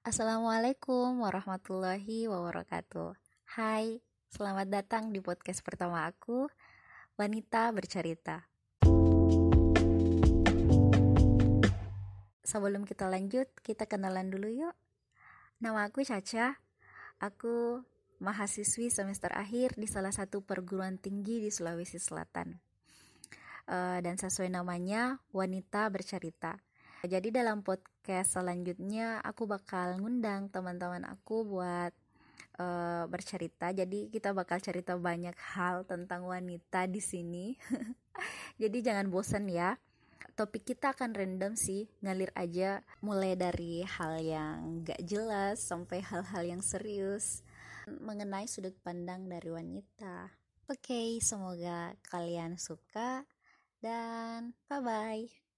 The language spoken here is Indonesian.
Assalamualaikum warahmatullahi wabarakatuh. Hai, selamat datang di podcast pertama aku, Wanita Bercerita. Sebelum kita lanjut, kita kenalan dulu yuk. Nama aku Caca. Aku mahasiswi semester akhir di salah satu perguruan tinggi di Sulawesi Selatan. Uh, dan sesuai namanya, Wanita Bercerita jadi dalam podcast selanjutnya aku bakal ngundang teman-teman aku buat uh, bercerita. Jadi kita bakal cerita banyak hal tentang wanita di sini. Jadi jangan bosan ya. Topik kita akan random sih, ngalir aja mulai dari hal yang gak jelas sampai hal-hal yang serius mengenai sudut pandang dari wanita. Oke, okay, semoga kalian suka dan bye-bye.